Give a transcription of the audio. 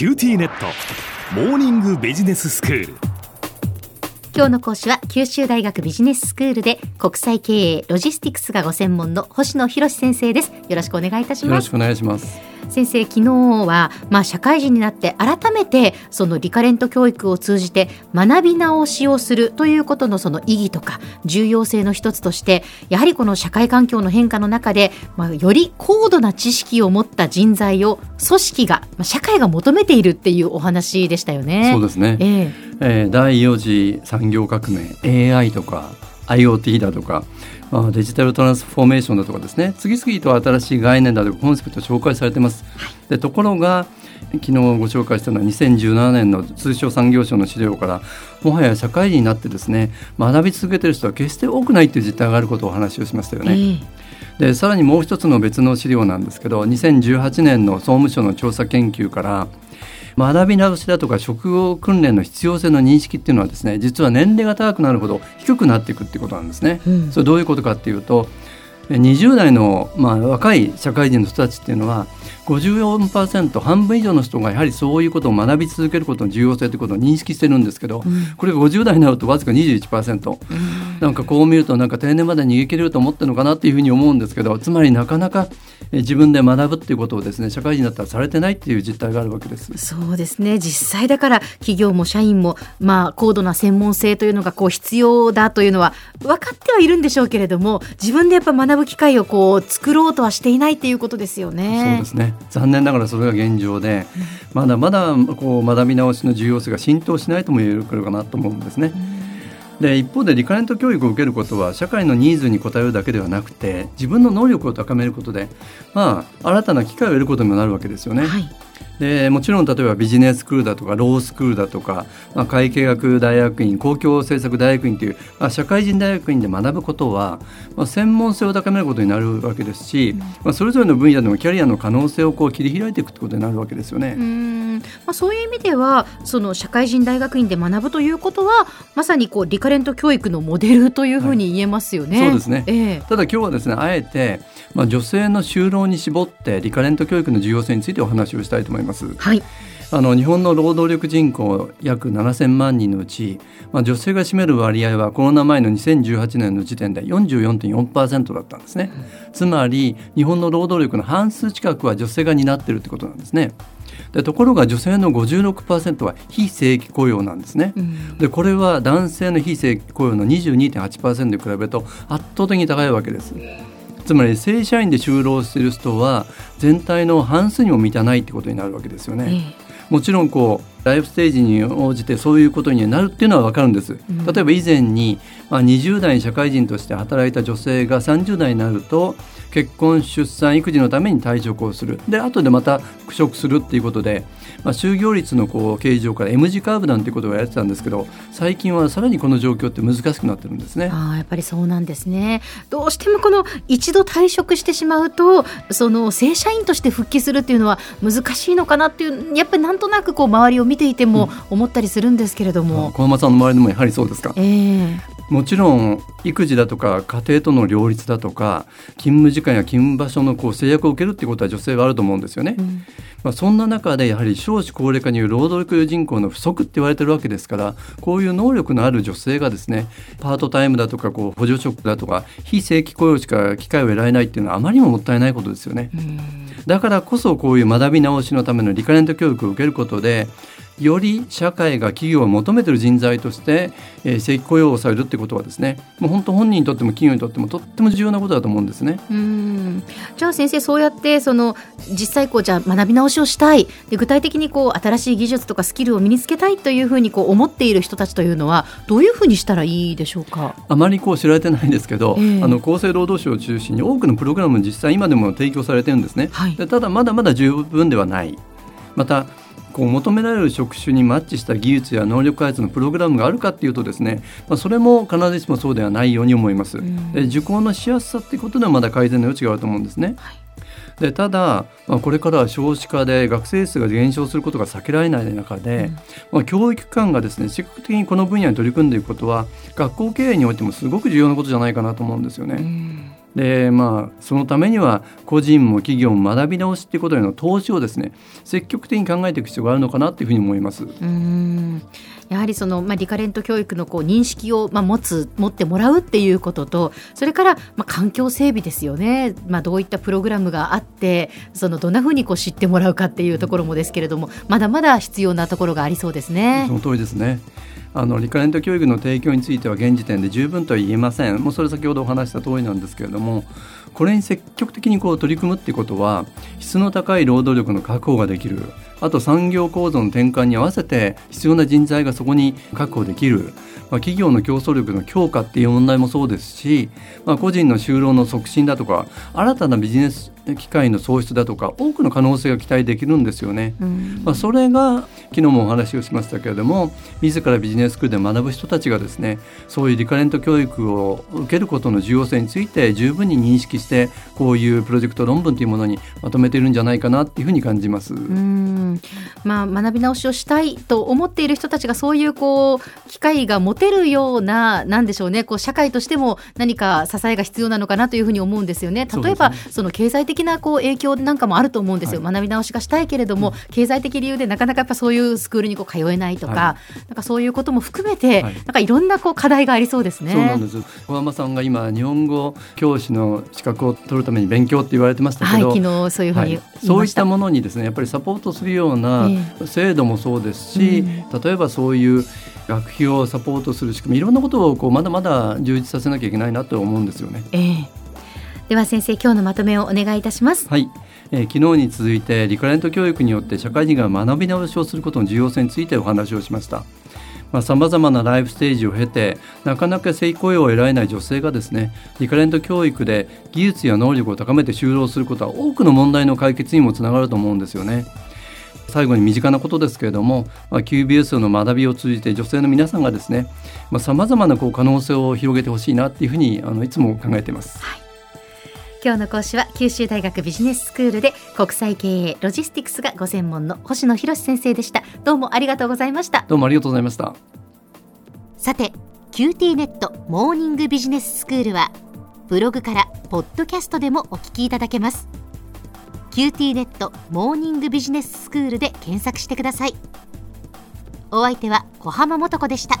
QTnet。モーニングビジネススクール。今日の講師は九州大学ビジネススクールで国際経営ロジスティクスがご専門の星野博先生です。よろしくお願いいたします。よろしくお願いします先生昨日は、まあ、社会人になって改めてそのリカレント教育を通じて学び直しをするということのその意義とか重要性の一つとしてやはりこの社会環境の変化の中で、まあ、より高度な知識を持った人材を組織が、まあ、社会が求めているっていうお話でしたよね。そうですね、えー、えー、第4次産業革命 AI とか IoT だとかまあ、デジタルトランスフォーメーションだとかですね次々と新しい概念だとかコンセプト紹介されてます。でところが昨日ご紹介したのは2017年の通商産業省の資料からもはや社会人になってですね学び続けてる人は決して多くないという実態があることをお話をしましたよね。えーでさらにもう一つの別の資料なんですけど2018年の総務省の調査研究から学び直しだとか職業訓練の必要性の認識っていうのはですね実は年齢が高くなるほど低くなっていくっていうことなんですね。うん、それどういうことかっていうと20代の、まあ、若い社会人の人たちっていうのは54%半分以上の人がやはりそういうことを学び続けることの重要性ということを認識してるんですけど、うん、これが50代になるとわずか21%、うん、なんかこう見るとなんか定年まで逃げ切れると思ってるのかなっていうふうに思うんですけどつまりなかなか自分で学ぶっていうことをですね社会人だったらされてないっていう実態があるわけです。そうですね。実際だから企業も社員もまあ高度な専門性というのがこう必要だというのは分かってはいるんでしょうけれども自分でやっぱ学ぶ機会をこう作ろうとはしていないっていうことですよね。そうですね。残念ながらそれが現状で、まだまだこう学び直しの重要性が浸透しないとも言えるかなと思うんですね。で一方でリカレント教育を受けることは社会のニーズに応えるだけではなくて自分の能力を高めることで、まあ、新たな機会を得ることにもなるわけですよね。はいでもちろん例えばビジネススクールだとかロースクールだとか、まあ、会計学大学院公共政策大学院という、まあ、社会人大学院で学ぶことは、まあ、専門性を高めることになるわけですし、まあ、それぞれの分野でもキャリアの可能性をこう切り開いていくってことになるわけですよね。うん。まあ、そういう意味ではその社会人大学院で学ぶということはまさにこうリカレント教育のモデルというふうに言えますよね。はい、そうですね、えー、ただ今日はですねあえて、まあ、女性の就労に絞ってリカレント教育の重要性についてお話をしたいと思います。はいあの日本の労働力人口約7000万人のうち、まあ、女性が占める割合はコロナ前の2018年の時点で44.4%だったんですね、うん、つまり日本の労働力の半数近くは女性が担っているってことなんですね。でところが女性の56%は非正規雇用なんですね、うん、でこれは男性の非正規雇用の22.8%に比べると圧倒的に高いわけです。つまり正社員で就労している人は全体の半数にも満たないってことになるわけですよね。もちろんこうライフステージに応じてそういうことになるっていうのは分かるんです。例えば以前に、まあ、20代社会人として働いた女性が30代になると結婚出産育児のために退職をするで後でまた復職するっていうことで、まあ、就業率のこう形状から M 字カーブなんてことをやってたんですけど最近はさらにこの状況って難しくなってるんですね。あやっぱりそうなんですねどうしてもこの一度退職してしまうとその正社員として復帰するっていうのは難しいのかなっていうやっぱりなんとなくこう周りを見ていても思ったりするんですけれども、うん、小浜さんの周りでもやはりそうですか？えー、もちろん育児だとか家庭との両立だとか勤務時間や勤務場所のこう制約を受けるっていうことは女性はあると思うんですよね。うん、まあ、そんな中でやはり少子高齢化による労働力人口の不足って言われてるわけですからこういう能力のある女性がですねパートタイムだとかこう補助職だとか非正規雇用しか機会を得られないっていうのはあまりにももったいないことですよね。うんだからこそこういう学び直しのためのリカレント教育を受けることでより社会が企業を求めている人材として、えー、正規雇用をされるってことはですねもう本当本人にとっても企業にとってもとっても重要なことだと思うんですね。うんじゃあ先生そうやってその実際こうじゃあ学び直しをしたいで具体的にこう新しい技術とかスキルを身につけたいというふうにこう思っている人たちというのはどういうふうにしたらいいでしょうか？あまりこう知られてないんですけど、えー、あの厚生労働省を中心に多くのプログラム実際今でも提供されてるんですね。はい、でただまだまだ十分ではない。またこう求められる職種にマッチした技術や能力開発のプログラムがあるかっていうとですね、まあ、それも必ずしもそうではないように思います。で受講のしやすさっていうことではまだ改善の余地があると思うんですね。はいでただ、まあ、これからは少子化で学生数が減少することが避けられない中で、うん、まあ、教育機関がですね積極的にこの分野に取り組んでいくことは学校経営においてもすごく重要なことじゃないかなと思うんですよね。うんでまあそのためには個人も企業も学び直しっていうことへの投資をですね積極的に考えていく必要があるのかなというふうに思います。うんやはりその、まあ、リカレント教育のこう認識を、まあ、持つ持ってもらうっていうこととそれから、まあ、環境整備ですよね、まあ、どういったプログラムがあってそのどんなふうにこう知ってもらうかっていうところもですけれどもまだまだ必要なところがありそうですね。その通りですね。あのリカレント教育の提供については現時点で十分とは言えません。もうそれ先ほどお話した通りなんですけれどもこれに積極的にこう取り組むっていうことは質の高い労働力の確保ができる。あと産業構造の転換に合わせて必要な人材がそこに確保できる、まあ、企業の競争力の強化っていう問題もそうですし、まあ、個人の就労の促進だとか新たなビジネス機会の創出だとか多くの可能性が期待できるんですよね。まあ、それが昨日もお話をしましたけれども自らビジネススクールで学ぶ人たちがですねそういうリカレント教育を受けることの重要性について十分に認識してこういうプロジェクト論文というものにまとめているんじゃないかなっていうふうに感じます。うんまあ、学び直しをしたいと思っている人たちがそういうこう機会が持てるようななんでしょうねこう社会としても何か支えが必要なのかなというふうに思うんですよね。例えばそ、ね,、の経済的なこう影響なんかもあると思うんですよ、はい、学び直しがしたいけれども、うん、経済的理由でなかなかやっぱそういうスクールにこう通えないとか、はい、なんかそういうことも含めて、はい、なんかいろんなこう課題がありそうですね。そうなんです。小山さんが今日本語教師の資格を取るために勉強って言われてましたけど、はい、昨日そういうふうに、そういったものにですねやっぱりサポートするような制度もそうですし、えー、例えばそういう学費をサポートする仕組みいろんなことをこうまだまだ充実させなきゃいけないなと思うんですよね。えー、では先生今日のまとめをお願いいたします。はい。えー、昨日に続いてリカレント教育によって社会人が学び直しをすることの重要性についてお話をしました。さまざ、まなライフステージを経てなかなか正規雇用を得られない女性がですねリカレント教育で技術や能力を高めて就労することは多くの問題の解決にもつながると思うんですよね。最後に身近なことですけれども、まあ、QBS の学びを通じて女性の皆さんがですねさまざ、まなこう可能性を広げてほしいなっていうふうにあのいつも考えています。はい今日の講師は九州大学ビジネススクールで国際経営ロジスティクスがご専門の星野博先生でした。どうもありがとうございました。どうもありがとうございました。さて QT ネットモーニングビジネススクールはブログからポッドキャストでもお聞きいただけます。QT ネットモーニングビジネススクールで検索してください。お相手は小浜もとこでした